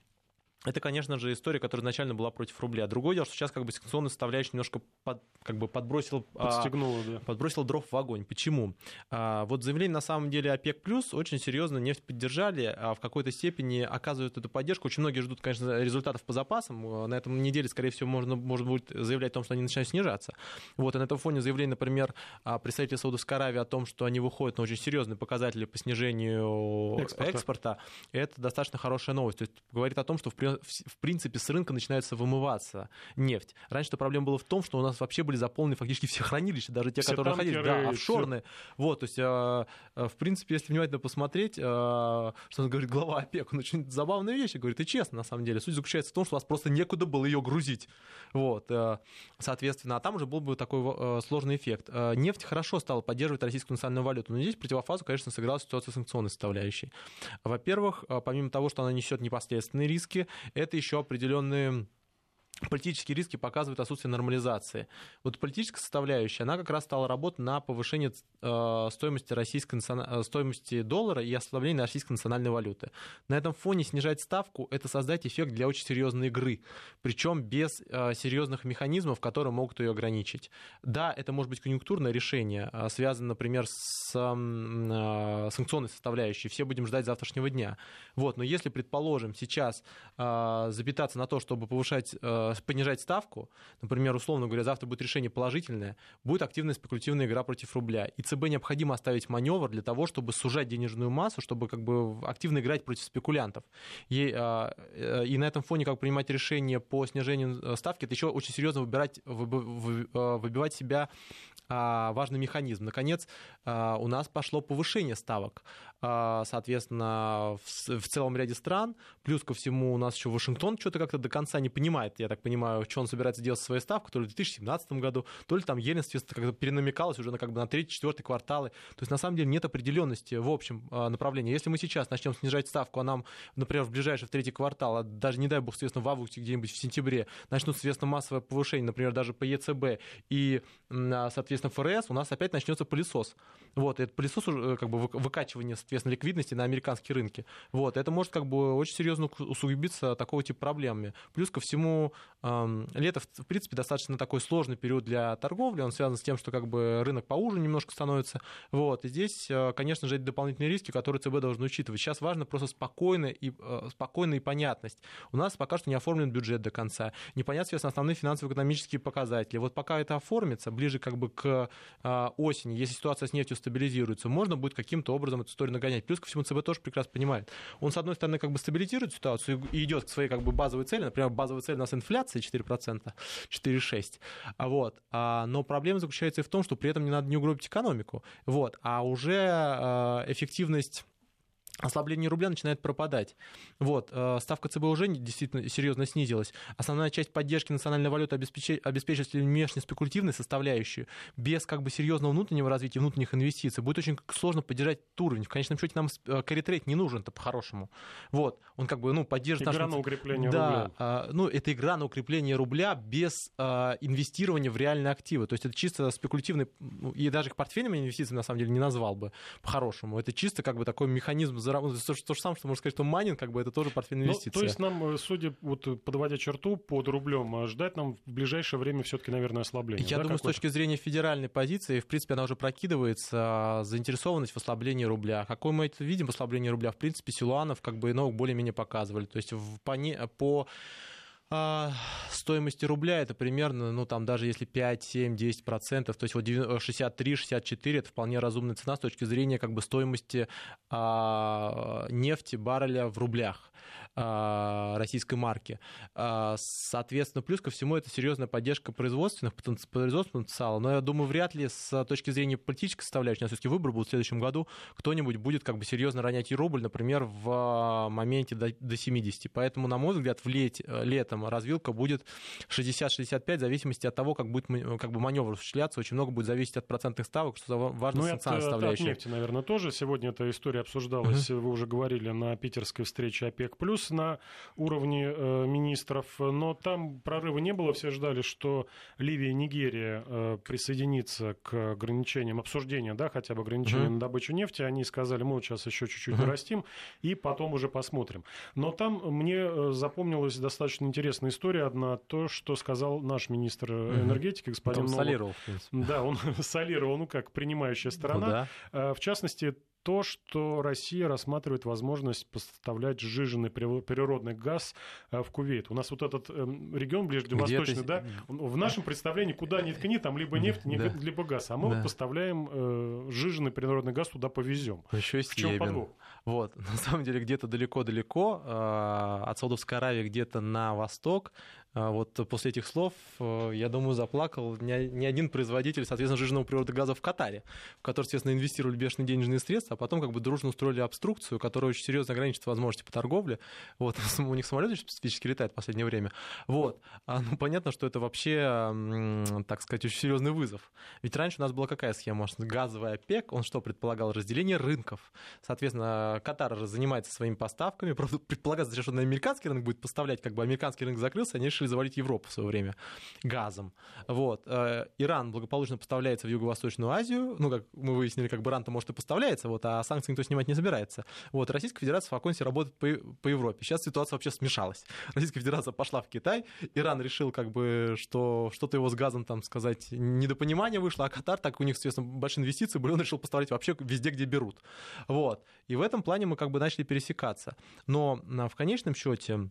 Speaker 3: это, конечно же, история, которая изначально была против рубля. Другое дело, что сейчас как бы санкционная составляющая немножко под, как бы подбросил,
Speaker 2: Подстегнула, а, да.
Speaker 3: подбросил дров в огонь. Почему? А, вот заявление на самом деле ОПЕК+, плюс очень серьезно нефть поддержали, а в какой-то степени оказывают эту поддержку. Очень многие ждут, конечно, результатов по запасам. На этом неделе, скорее всего, можно, может будет заявлять о том, что они начинают снижаться. Вот, и на этом фоне заявление, например, представителя Саудовской Аравии о том, что они выходят на очень серьезные показатели по снижению экспорта, экспорта это достаточно хорошая новость. То есть говорит о том, что в в принципе, с рынка начинается вымываться нефть. Раньше проблема была в том, что у нас вообще были заполнены фактически все хранилища, даже те, все которые находились, да, офшорные. Все. Вот, то есть, а, а, в принципе, если внимательно посмотреть, а, что он говорит глава ОПЕК, он очень забавные вещи говорит, и честно, на самом деле. Суть заключается в том, что у вас просто некуда было ее грузить. Вот, соответственно, а там уже был бы такой сложный эффект. Нефть хорошо стала поддерживать российскую национальную валюту, но здесь противофазу, конечно, сыграла ситуация санкционной составляющей. Во-первых, помимо того, что она несет непосредственные риски, это еще определенные политические риски показывают отсутствие нормализации. Вот политическая составляющая, она как раз стала работать на повышение э, стоимости, российской, э, стоимости доллара и ослабление российской национальной валюты. На этом фоне снижать ставку – это создать эффект для очень серьезной игры, причем без э, серьезных механизмов, которые могут ее ограничить. Да, это может быть конъюнктурное решение, связанное, например, с санкционной составляющей. Все будем ждать завтрашнего дня. Вот, но если, предположим, сейчас запитаться на то, чтобы повышать понижать ставку, например, условно говоря, завтра будет решение положительное, будет активная спекулятивная игра против рубля. И ЦБ необходимо оставить маневр для того, чтобы сужать денежную массу, чтобы как бы активно играть против спекулянтов. И, а, э, и на этом фоне как принимать решение по снижению э, ставки, это еще очень серьезно выбирать, э, выбивать себя важный механизм. Наконец, у нас пошло повышение ставок, соответственно, в целом ряде стран. Плюс ко всему у нас еще Вашингтон что-то как-то до конца не понимает, я так понимаю, что он собирается делать со своей ставкой, то ли в 2017 году, то ли там соответственно, как-то перенамекалось уже на, как бы, на третий, четвертый кварталы. То есть, на самом деле, нет определенности в общем а, направлении. Если мы сейчас начнем снижать ставку, а нам, например, в ближайший, в третий квартал, а даже, не дай бог, соответственно, в августе, где-нибудь в сентябре, начнут, соответственно, массовое повышение, например, даже по ЕЦБ и, соответственно, ФРС, у нас опять начнется пылесос. Вот, этот пылесос, уже как бы выкачивание, соответственно, ликвидности на американские рынки. Вот, это может как бы очень серьезно усугубиться такого типа проблемами. Плюс ко всему, лето, в принципе, достаточно такой сложный период для торговли, он связан с тем, что как бы рынок поуже немножко становится. Вот. И здесь, э, конечно же, это дополнительные риски, которые ЦБ должен учитывать. Сейчас важно просто спокойно и, э, спокойно и понятность. У нас пока что не оформлен бюджет до конца, непонятно, соответственно, основные финансово-экономические показатели. Вот пока это оформится, ближе как бы к э, осени, если ситуация с нефтью стабилизируется, можно будет каким-то образом эту историю нагонять. Плюс ко всему ЦБ тоже прекрасно понимает. Он, с одной стороны, как бы стабилизирует ситуацию и идет к своей как бы базовой цели. Например, базовая цель у нас инфляция 4%, 4,6%. А вот. А, но проблема заключается и в том, что при этом не надо не угробить экономику. Вот. А уже а, эффективность ослабление рубля начинает пропадать. Вот, э, ставка ЦБ уже действительно серьезно снизилась. Основная часть поддержки национальной валюты обеспечивает, обеспечивает внешне спекулятивную составляющую. Без как бы серьезного внутреннего развития, внутренних инвестиций будет очень сложно поддержать этот уровень. В конечном счете нам карритрейд не нужен-то по-хорошему. Вот, он как бы, ну, поддерживает...
Speaker 2: Игра наш... на укрепление
Speaker 3: да,
Speaker 2: рубля.
Speaker 3: А, ну, это игра на укрепление рубля без а, инвестирования в реальные активы. То есть это чисто спекулятивный, ну, и даже их портфельными инвестициями на самом деле не назвал бы по-хорошему. Это чисто как бы такой механизм заработать. То, то же самое, что можно сказать, что майнинг, как бы, это тоже портфельная
Speaker 2: Ну,
Speaker 3: инвестиция.
Speaker 2: то есть нам, э, судя, вот подводя черту под рублем, э, ждать нам в ближайшее время все-таки, наверное, ослабление.
Speaker 3: Я
Speaker 2: да,
Speaker 3: думаю, с точки зрения федеральной позиции, в принципе, она уже прокидывается, а, заинтересованность в ослаблении рубля. Какой мы это видим ослабление рубля? В принципе, Силуанов как бы иного более-менее показывали. То есть в, по, по а, стоимости рубля это примерно, ну там даже если 5, 7, 10 процентов, то есть вот 63, 64 это вполне разумная цена с точки зрения как бы стоимости а, нефти барреля в рублях российской марки. А, Соответственно, плюс ко всему это серьезная поддержка производственных производственного потенциала. Но я думаю, вряд ли с точки зрения политической составляющей, у нас все-таки выборы будут в следующем году, кто-нибудь будет как бы серьезно ронять и рубль, например, в а, моменте до, до 70. Поэтому, на мой взгляд, в лет, летом развилка будет 60-65, в зависимости от того, как будет как бы маневр осуществляться. Очень много будет зависеть от процентных ставок, что ва- важна
Speaker 2: Ну и от,
Speaker 3: социальная
Speaker 2: от-
Speaker 3: составляющая.
Speaker 2: нефти, наверное, тоже. Сегодня эта история обсуждалась, вы уже говорили, на питерской встрече ОПЕК+, плюс на уровне э, министров. Но там прорыва не было. Все ждали, что Ливия и Нигерия э, присоединится к ограничениям обсуждения, да, хотя бы ограничения
Speaker 3: Мгм.
Speaker 2: на добычу нефти. Они сказали, мы вот сейчас еще чуть-чуть дорастим, и потом уже посмотрим. Но там мне э, запомнилась достаточно интересная история одна, то, что сказал наш министр энергетики, господин
Speaker 3: Потом
Speaker 2: Новак.
Speaker 3: солировал, в принципе.
Speaker 2: Да, он [laughs] солировал, ну как принимающая
Speaker 3: Ну
Speaker 2: сторона.
Speaker 3: да.
Speaker 2: Э, В частности, то, что Россия рассматривает возможность поставлять сжиженный при- природный газ э, в Кувейт. У нас вот этот эм, регион ближневосточный, да, в нашем представлении, куда ни ткни, там либо нефть,
Speaker 3: Да.
Speaker 2: либо газ. А мы
Speaker 3: Да.
Speaker 2: вот поставляем э, сжиженный природный газ туда повезем.
Speaker 3: Еще и
Speaker 2: В чем подвох?
Speaker 3: Вот, [laughs] на самом деле где-то далеко-далеко, э, от Саудовской Аравии где-то на восток, вот после этих слов, э, я думаю, заплакал не один производитель, соответственно, жиженного природного газа в Катаре, в который, естественно, инвестировали бешеные денежные средства, а потом как бы дружно устроили обструкцию, которая очень серьезно ограничит возможности по торговле. Вот, [laughs] у них самолеты специфически летают в последнее время. Вот. А, ну, понятно, что это вообще, так сказать, очень серьезный вызов. Ведь раньше у нас была какая схема? Газовый ОПЕК, он что предполагал? Разделение рынков. Соответственно, Катар занимается своими поставками. Предполагается, что на американский рынок будет поставлять, как бы американский рынок закрылся, они решили завалить Европу в свое время газом. Вот. Э, Иран благополучно поставляется в Юго-Восточную Азию. Ну, как мы выяснили, как бы Иран-то, может, и поставляется, вот, а санкции никто снимать не собирается. Вот. Российская Федерация в вакансии работает по, по Европе. Сейчас ситуация вообще смешалась. Российская Федерация пошла в Китай, Иран решил, как бы, что что-то его с газом, там, сказать, недопонимание вышло, а Катар, так у них, соответственно, большие инвестиции были, он решил поставлять вообще везде, где берут. Вот. И в этом плане мы как бы начали пересекаться. Но а, в конечном счете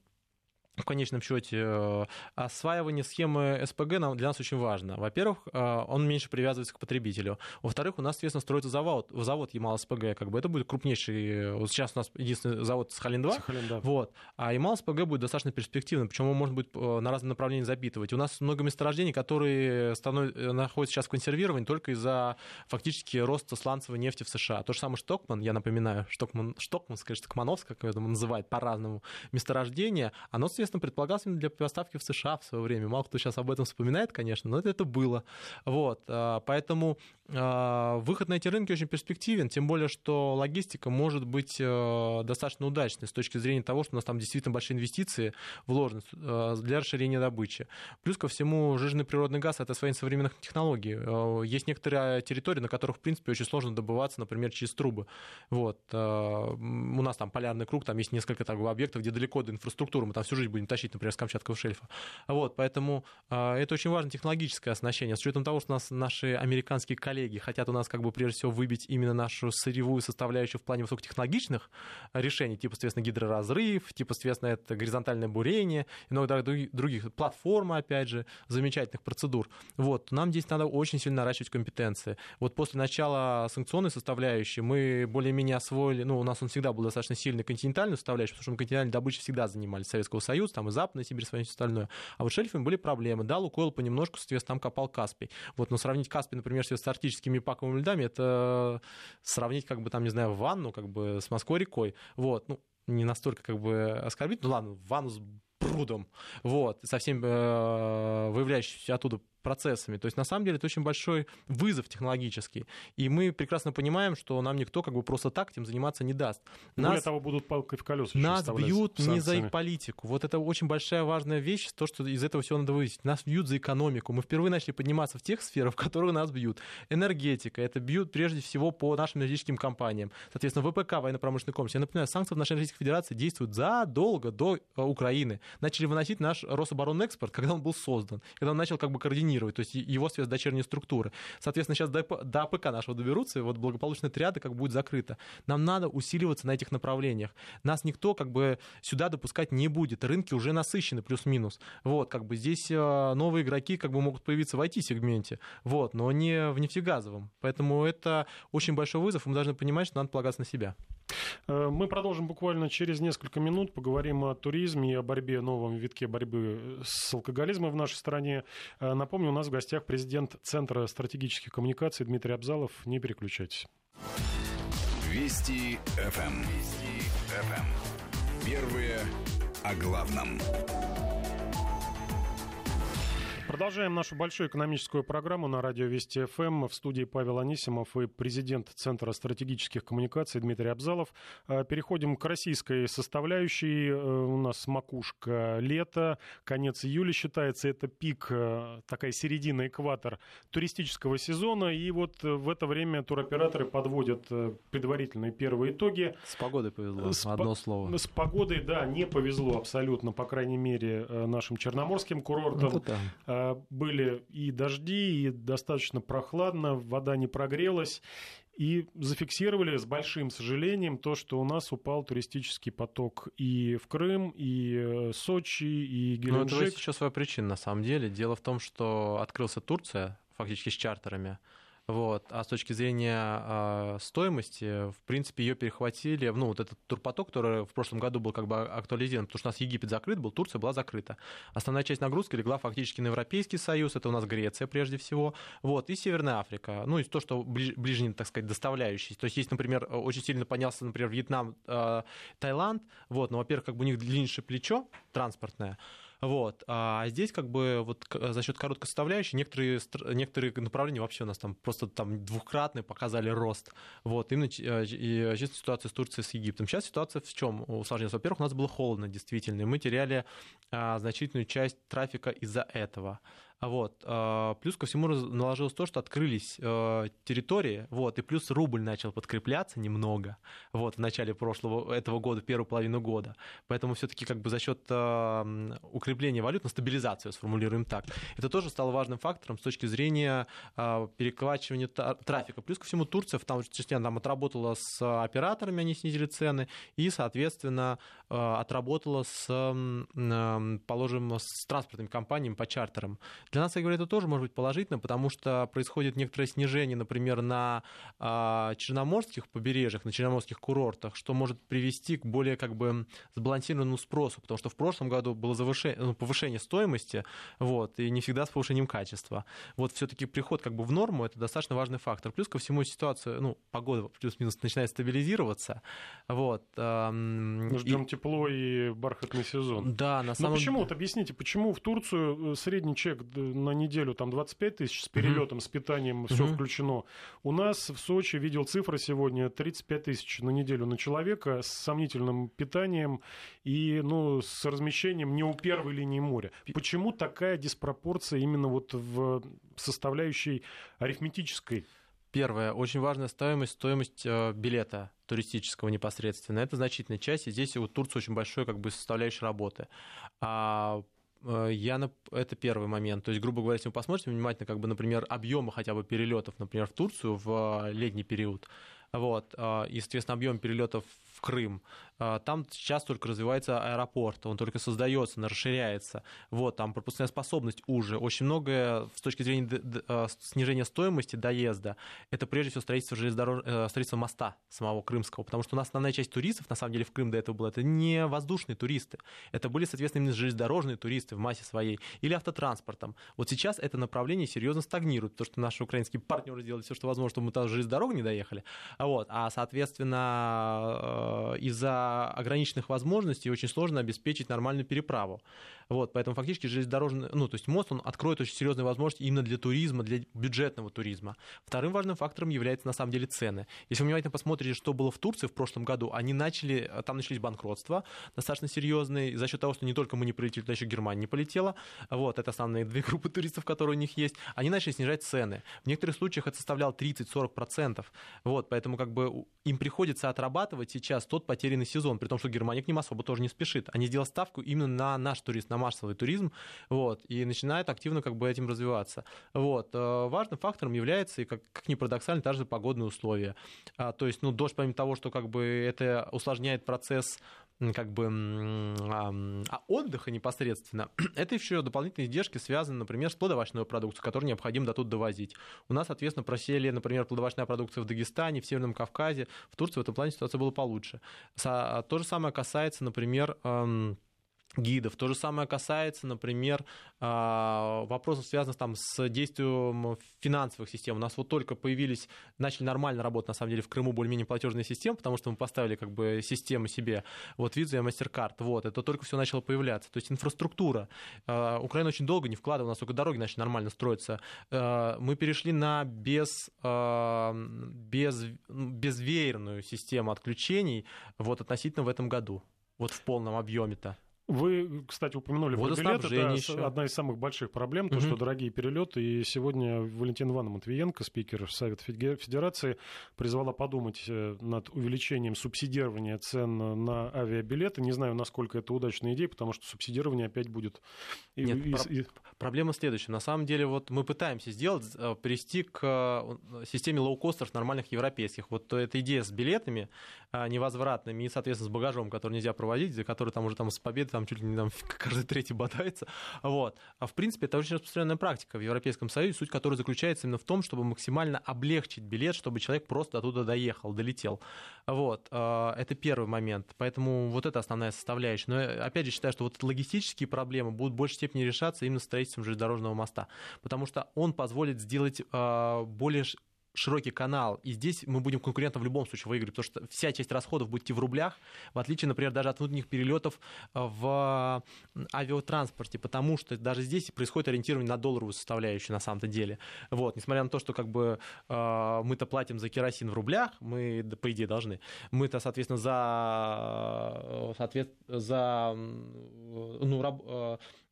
Speaker 3: в конечном счете э, осваивание схемы СПГ нам- для нас очень важно. Во-первых, э, он меньше привязывается к потребителю. Во-вторых, у нас, соответственно, строится завод, завод Ямал-СПГ. Как бы это будет крупнейший... э, Вот сейчас у нас единственный завод Сахалин-2.
Speaker 2: Сахалин, да.
Speaker 3: Вот. А Ямал-СПГ будет достаточно перспективным, причем он может быть на разные направления запитывать. У нас много месторождений, которые станов- находятся сейчас в консервировании только из-за фактически роста сланцевой нефти в США. То же самое Штокман, я напоминаю, Штокман, Штокман, скажем, Штокмановское, как его называют по-разному, месторождение, оно, соответственно, предполагалось именно для поставки в США в свое время. Мало кто сейчас об этом вспоминает, конечно, но это, это было. Вот. а, Поэтому выход на эти рынки очень перспективен, тем более, что логистика может быть э, достаточно удачной с точки зрения того, что у нас там действительно большие инвестиции вложены э, для расширения добычи. Плюс ко всему, жирный природный газ — это свои современных технологий. Э, Есть некоторые территории, на которых, в принципе, очень сложно добываться, например, через трубы. Вот. У нас там полярный круг, там есть несколько так, объектов, где далеко до инфраструктуры, мы там всю жизнь будем тащить, например, с Камчатского шельфа. Вот, поэтому это очень важно технологическое оснащение. С учетом того, что у нас наши американские коллеги хотят у нас как бы прежде всего выбить именно нашу сырьевую составляющую в плане высокотехнологичных решений, типа, соответственно, гидроразрыв, типа, соответственно, это горизонтальное бурение и много други- других, платформа, опять же, замечательных процедур. Вот, нам здесь надо очень сильно наращивать компетенции. Вот после начала санкционной составляющей мы более-менее освоили, ну, у нас он всегда был достаточно сильный континентальную составляющую, потому что мы континентальной добычей всегда занимались Советского Союза, там и Западная Сибирь, и все остальное. А вот шельфами были проблемы. Да, Лукойл понемножку, соответственно, там копал Каспий. Вот, но сравнить Каспий, например, с арктическими паковыми льдами, это сравнить, как бы, там, не знаю, ванну, как бы, с Москвой рекой. Вот, ну, не настолько, как бы, оскорбить, ну, ладно, ванну с прудом, вот, со всем э, выявляющимся оттуда процессами. То есть, на самом деле, это очень большой вызов технологический. И мы прекрасно понимаем, что нам никто как бы просто так этим заниматься не даст.
Speaker 2: Нас, Более того, будут палкой в колеса
Speaker 3: Нас бьют не за их политику. Вот это очень большая важная вещь, то, что из этого всего надо вывести. Нас бьют за экономику. Мы впервые начали подниматься в тех сферах, в которых нас бьют. Энергетика. Это бьют прежде всего по нашим энергетическим компаниям. Соответственно, ВПК, военно-промышленный комплекс. Я напоминаю, санкции в нашей Российской Федерации действуют задолго до э, Украины. Начали выносить наш Рособоронэкспорт, когда он был создан, когда он начал как бы координировать, то есть его связь дочерние структуры. Соответственно, сейчас до, до АПК нашего доберутся, и вот благополучная триада как будет закрыта. Нам надо усиливаться на этих направлениях. Нас никто как бы сюда допускать не будет. Рынки уже насыщены плюс-минус. Вот, как бы здесь э, новые игроки как бы могут появиться в IT-сегменте, вот, но не в нефтегазовом. Поэтому это очень большой вызов, мы должны понимать, что надо полагаться на себя.
Speaker 2: Э, мы продолжим буквально через несколько минут. Поговорим о туризме и о борьбе, новом витке борьбы с алкоголизмом в нашей стране. Э, напомню, у нас в гостях президент Центра стратегических коммуникаций Дмитрий Абзалов. Не переключайтесь.
Speaker 1: Вести ФМ. Эм. Вести ФМ. Эм. Первые о главном.
Speaker 2: Продолжаем нашу большую экономическую программу на радио Вести ФМ. В студии Павел Анисимов и президент Центра стратегических коммуникаций Дмитрий Абзалов. Э, переходим к российской составляющей. Э, у нас макушка лета, конец июля считается. Это пик, э, такая середина, экватор туристического сезона. И вот в это время туроператоры подводят предварительные первые итоги.
Speaker 3: С погодой повезло, с одно слово.
Speaker 2: С погодой, да, не повезло абсолютно, по крайней мере, нашим черноморским курортам. Ну, были и дожди, и достаточно прохладно, вода не прогрелась. И зафиксировали с большим сожалением то, что у нас упал туристический поток и в Крым, и э, Сочи, и Геленджик.
Speaker 3: Ну, это еще своя причина, на самом деле. Дело в том, что открылся Турция, фактически с чартерами. Вот. А с точки зрения э, стоимости, в принципе, ее перехватили. Ну, вот этот турпоток, который в прошлом году был как бы актуализирован, потому что у нас Египет закрыт был, Турция была закрыта. Основная часть нагрузки легла фактически на Европейский Союз, это у нас Греция прежде всего, вот, и Северная Африка. Ну, и то, что ближ, ближний, так сказать, доставляющий. То есть есть, например, очень сильно поднялся, например, Вьетнам, э, Таиланд, вот, но, во-первых, как бы у них длиннейшее плечо транспортное, вот. А здесь как бы вот за счет короткой составляющей некоторые, некоторые направления вообще у нас там просто там двухкратные показали рост. Вот. Именно э, и чисто ситуация с Турцией, с Египтом. Сейчас ситуация в чем усложнилась? Во-первых, у нас было холодно действительно, и мы теряли а, значительную часть трафика из-за этого. Вот. А, плюс ко всему наложилось то, что открылись э, территории, вот, и плюс рубль начал подкрепляться немного вот, в начале прошлого, этого года, первую половину года. Поэтому все-таки как бы за счет укрепления валют, на стабилизацию, сформулируем так, это тоже стало важным фактором с точки зрения переквачивания трафика. Плюс ко всему Турция в том числе там отработала с операторами, они снизили цены, и, соответственно, отработала с, положим, с транспортными компаниями по чартерам. Для нас, я говорю, это тоже может быть положительно, потому что происходит некоторое снижение, например, на э, черноморских побережьях, на черноморских курортах, что может привести к более как бы сбалансированному спросу, потому что в прошлом году было завышение, ну, повышение стоимости, вот, и не всегда с повышением качества. Вот все-таки приход как бы в норму это достаточно важный фактор. Плюс ко всему ситуация, ну, погода плюс-минус начинает стабилизироваться, вот.
Speaker 2: Эм, Ждем и... тепло и бархатный сезон.
Speaker 3: Да, на самом...
Speaker 2: Но почему, вот объясните, почему в Турцию э, средний чек на неделю там 25 тысяч с перелетом, mm-hmm. с питанием, все mm-hmm. включено. У нас в Сочи видел цифры сегодня 35 тысяч на неделю на человека с сомнительным питанием и ну, с размещением не у первой линии моря. Почему такая диспропорция именно вот в составляющей арифметической?
Speaker 3: Первое, очень важная стоимость, стоимость э, билета туристического непосредственно. Это значительная часть, и здесь у Турции очень большой как бы составляющей работы. А Э, я, это первый момент. То есть, грубо говоря, если вы посмотрите внимательно, как бы, например, объемы хотя бы перелетов, например, в Турцию в э, летний период, вот, и, соответственно, объем перелетов в Крым, а, там сейчас только развивается аэропорт, он только создается, расширяется. Вот, там пропускная способность уже. Очень многое с точки зрения а, снижения стоимости доезда, это прежде всего строительство, железнодорож... Э, строительство моста самого крымского, потому что у нас основная часть туристов, на самом деле, в Крым до этого была, это не воздушные туристы, это были, соответственно, именно железнодорожные туристы в массе своей, или автотранспортом. Вот сейчас это направление серьезно стагнирует, потому что наши украинские партнеры сделали все, что возможно, чтобы мы туда железнодорогу не доехали. Вот, а, соответственно, из-за ограниченных возможностей очень сложно обеспечить нормальную переправу. Вот, поэтому фактически железнодорожный, ну, то есть мост, он откроет очень серьезные возможности именно для туризма, для бюджетного туризма. Вторым важным фактором является, на самом деле, цены. Если вы внимательно посмотрите, что было в Турции в прошлом году, они начали, там начались банкротства достаточно серьезные, за счет того, что не только мы не полетели, туда еще Германия не полетела, вот, это основные две [laughs] группы туристов, которые у них есть, они начали снижать цены. В некоторых случаях это составляло 30-40%, вот, поэтому как бы им приходится отрабатывать сейчас тот потерянный сезон, при том, что Германия к ним особо тоже не спешит. Они сделали ставку именно на наш туризм, на массовый туризм, вот, и начинают активно как бы этим развиваться. Вот. Э, важным фактором является, и как, как ни парадоксально, также погодные условия. А, то есть, ну, дождь, помимо того, что как бы это усложняет процесс как бы а отдыха непосредственно, [clears throat] это еще дополнительные издержки связаны, например, с плодовочной продукцией, которую необходимо до тут довозить. У нас, соответственно, просели, например, плодовочная продукция в Дагестане, в Северном Кавказе, в Турции в этом плане ситуация была получше. То же самое касается, например, гидов. То же самое касается, например, а, вопросов, связанных там с действием финансовых систем. У нас вот только появились, начали нормально работать, на самом деле, в Крыму более-менее платежные системы, потому что мы поставили как бы системы себе, вот Visa и MasterCard, вот, это только все начало появляться. То есть инфраструктура. А, Украина очень долго не вкладывала, у нас только дороги начали нормально строиться. А, мы перешли на без, без, безвеерную систему отключений вот относительно в этом году, вот в полном объеме-то.
Speaker 2: Вы, кстати, упомянули про билеты. Да, еще. одна из самых больших проблем, угу. то, что дорогие перелеты. И сегодня Валентина Ивановна Матвиенко, спикер Совета Федерации, призвала подумать э, над увеличением субсидирования цен на авиабилеты. Не знаю, насколько это удачная идея, потому что субсидирование опять будет...
Speaker 3: Нет, и, про- и... Проблема следующая. На самом деле, вот мы пытаемся сделать, э, привести к э, системе лоукостеров нормальных европейских. Вот эта идея с билетами невозвратными и, соответственно, с багажом, который нельзя проводить, за который там уже там с победы там чуть ли не там [laughs] каждый третий бодается. Вот. А в принципе, это очень распространенная практика в Европейском Союзе, суть которой заключается именно в том, чтобы максимально облегчить билет, чтобы человек просто оттуда доехал, долетел. Вот. Это первый момент. Поэтому вот это основная составляющая. Но опять же считаю, что вот логистические проблемы будут в большей степени решаться именно строительством железнодорожного моста, потому что он позволит сделать а, более широкий канал, и здесь мы будем конкурентом в любом случае выиграть, потому что вся часть расходов будет идти в рублях, в отличие, например, даже от внутренних перелетов э, в авиатранспорте, потому что даже здесь происходит ориентирование на долларовую составляющую на самом-то деле. Вот, несмотря на то, что как бы э, мы-то платим за керосин в рублях, мы, по идее, должны, мы-то, соответственно, за, соответственно, за ну, раб,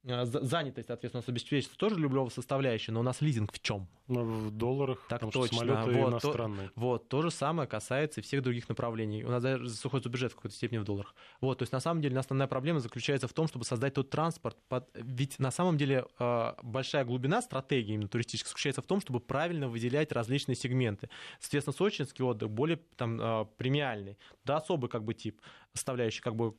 Speaker 3: занятость, соответственно, у нас обеспечивается тоже любого составляющая, но у нас лизинг в чем?
Speaker 2: Ну, в долларах,
Speaker 3: так
Speaker 2: потому
Speaker 3: точно.
Speaker 2: что самолеты вот, иностранные.
Speaker 3: То, вот, то же самое касается и всех других направлений. У нас даже заходит бюджет в какой-то степени в долларах. Вот, то есть на самом деле основная проблема заключается в том, чтобы создать тот транспорт. Под... Ведь на самом деле э, большая глубина стратегии именно туристической заключается в том, чтобы правильно выделять различные сегменты. Соответственно, сочинский отдых более там, э, премиальный, да, особый как бы тип составляющий, как бы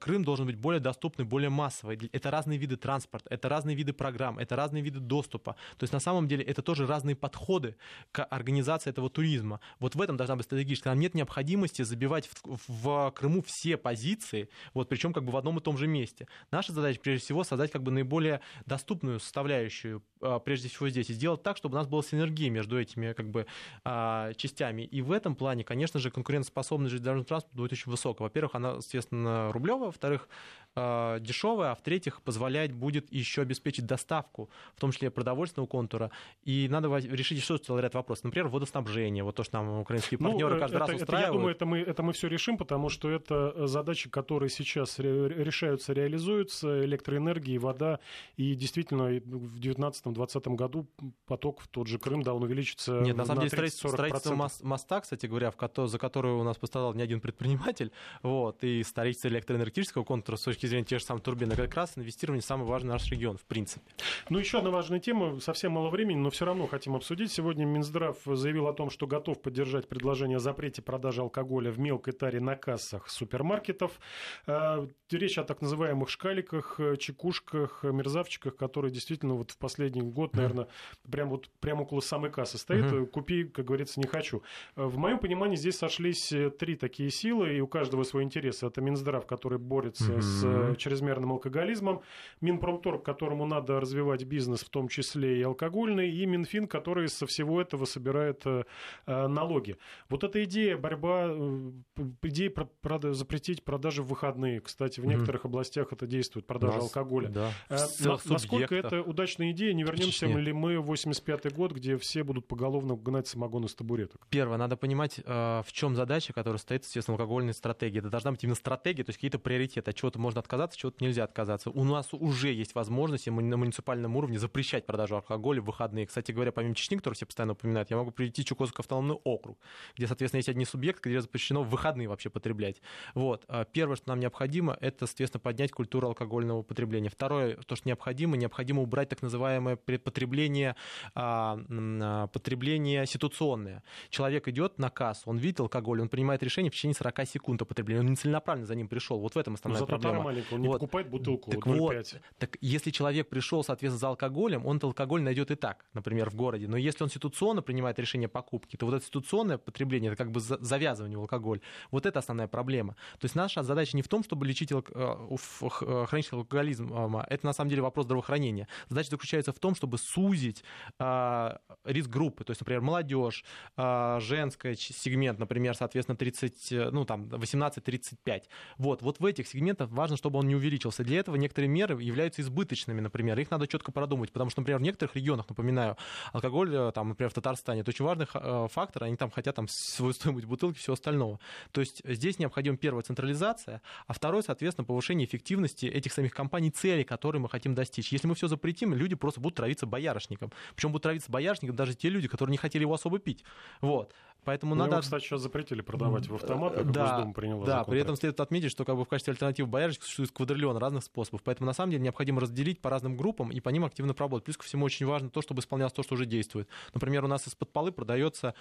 Speaker 3: Крым должен быть более доступный, более массовый. Это разные виды транспорта, это разные виды программ, это разные виды доступа. То есть на самом деле это тоже разные подходы к организации этого туризма. Вот в этом должна быть стратегическая. Нам нет необходимости забивать в, в Крыму все позиции, вот причем как бы в одном и том же месте. Наша задача прежде всего создать как бы наиболее доступную составляющую а, прежде всего здесь и сделать так, чтобы у нас была синергия между этими как бы а, частями. И в этом плане, конечно же, конкурентоспособность железнодорожного транспорта будет очень высокая. Во-первых, она, естественно, рублевая, во-вторых, дешевая, а в-третьих, позволять будет еще обеспечить доставку, в том числе продовольственного контура. И надо решить еще целый ряд вопросов. Например, водоснабжение, вот то, что нам украинские ну, партнеры ну, каждый это, раз устраивают. Это,
Speaker 2: я думаю, это мы, это мы все решим, потому что это задачи, которые сейчас решаются, реализуются, электроэнергия, вода, и действительно в 2019-2020 году поток в тот же Крым, да, он увеличится
Speaker 3: Нет, на самом на деле строительство моста, кстати говоря, в, за которое у нас пострадал не один предприниматель, [laughs] вот, и строительство электроэнергетического контура с точки точки зрения тех же самых турбин, как раз инвестирование самый важный наш регион, в принципе.
Speaker 2: Ну, еще одна важная тема, совсем мало времени, но все равно хотим обсудить. Сегодня Минздрав заявил о том, что готов поддержать предложение о запрете продажи алкоголя в мелкой таре на кассах супермаркетов. Э, речь о так называемых шкаликах, чекушках, мерзавчиках, которые действительно вот в последние год, наверное, прям вот прям около самой кассы стоит. Угу. Купи, как говорится, не хочу. В моем понимании здесь сошлись три такие силы, и у каждого свой интерес. Это Минздрав, который борется угу. с чрезмерным алкоголизмом, Минпромторг, которому надо развивать бизнес, в том числе и алкогольный, и Минфин, который со всего этого собирает налоги. Вот эта идея борьба, идея про, запретить продажи в выходные. Кстати, в некоторых областях это действует, продажа Нас, алкоголя. Да. А, насколько это удачная идея? Не вернемся ли мы в 85-й год, где все будут поголовно гнать самогон из табуреток?
Speaker 3: Первое, надо понимать, э, в чем задача, которая стоит, естественно, алкогольной стратегии. Это должна быть именно стратегия, то есть какие-то приоритеты. От чего-то можно отказаться, от чего-то нельзя отказаться. У нас уже есть возможность на муниципальном уровне запрещать продажу алкоголя в выходные. Кстати говоря, помимо Чечни, который все постоянно упоминают, я могу прийти в Чукотский автономный округ, где, соответственно, есть одни субъекты, где запрещено в выходные вообще потреблять. Вот. А первое, что нам необходимо, это, соответственно, поднять культуру алкогольного потребления. Второе, то, что необходимо, необходимо убрать так называемое потребление, а, а, потребление ситуационное. Человек идет на кассу, он видит алкоголь, он принимает решение в течение 40 секунд о потреблении. Он не целенаправленно за ним пришел. Вот в этом основная Но
Speaker 2: зато
Speaker 3: проблема.
Speaker 2: Маленькая, он не вот. покупает бутылку
Speaker 3: так 0,5. Вот, так если человек пришел, соответственно, за алкоголем, он алкоголь найдет и так, например, в городе. Но если он ситуационно принимает решение покупки, то вот это ситуационное потребление, это как бы завязывание в алкоголь. Вот это основная проблема. То есть наша задача не в том, чтобы лечить э, э, хронический алкоголизм. Это на самом деле вопрос здравоохранения. Задача заключается в том, чтобы сузить э, риск группы. То есть, например, молодежь, женский сегмент, например, соответственно, 30, ну, там, 18-35. Вот, вот в этих сегментах важно, чтобы он не увеличился. Для этого некоторые меры являются избыточными, например. Их надо четко продумать, потому что, например, в некоторых регионах, напоминаю, алкоголь, там, например, в Татарстане, это очень важный фактор, они там хотят там свою стоимость бутылки, все остального. То есть здесь необходим первая централизация, а второе, соответственно, повышение эффективности этих самих компаний, цели, которые мы хотим достичь. Если мы все запретим, люди просто будут травиться боярышником. Причем будут травиться боярышником даже те люди, которые не хотели его особо пить. Вот. Поэтому ну, надо... Его,
Speaker 2: кстати, сейчас запретили продавать в автоматах,
Speaker 3: да, Госдума приняла Да, при этом следует отметить, что как бы в качестве альтернативы боярышника существует квадриллион разных способов. Поэтому, на самом деле, необходимо разделить по разным группам и по ним активно поработать. Плюс ко всему очень важно то, чтобы исполнялось то, что уже действует. Например, у нас из-под полы продается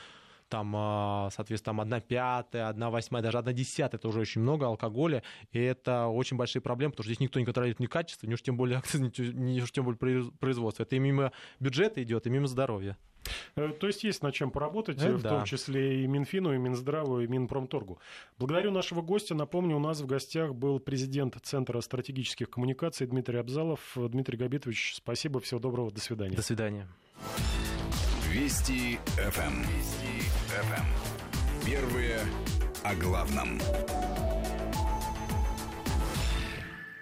Speaker 3: там, а, соответственно, там 1 пятая, 1 восьмая, даже 1 десятая, это уже очень много алкоголя, и это очень большие проблемы, потому что здесь никто не контролирует ни качество, ни уж тем более, [laughs] ни уж тем более производство. Это и мимо бюджета идет, и мимо здоровья.
Speaker 2: Э, то есть есть над чем поработать, это в да. том числе и Минфину, и Минздраву, и Минпромторгу. Благодарю нашего гостя. Напомню, у нас в гостях был президент Центра стратегических коммуникаций Дмитрий Абзалов. Дмитрий Габитович, спасибо, всего доброго, до свидания.
Speaker 3: До свидания.
Speaker 1: Вести ФМ. Вести ФМ. Первые о главном.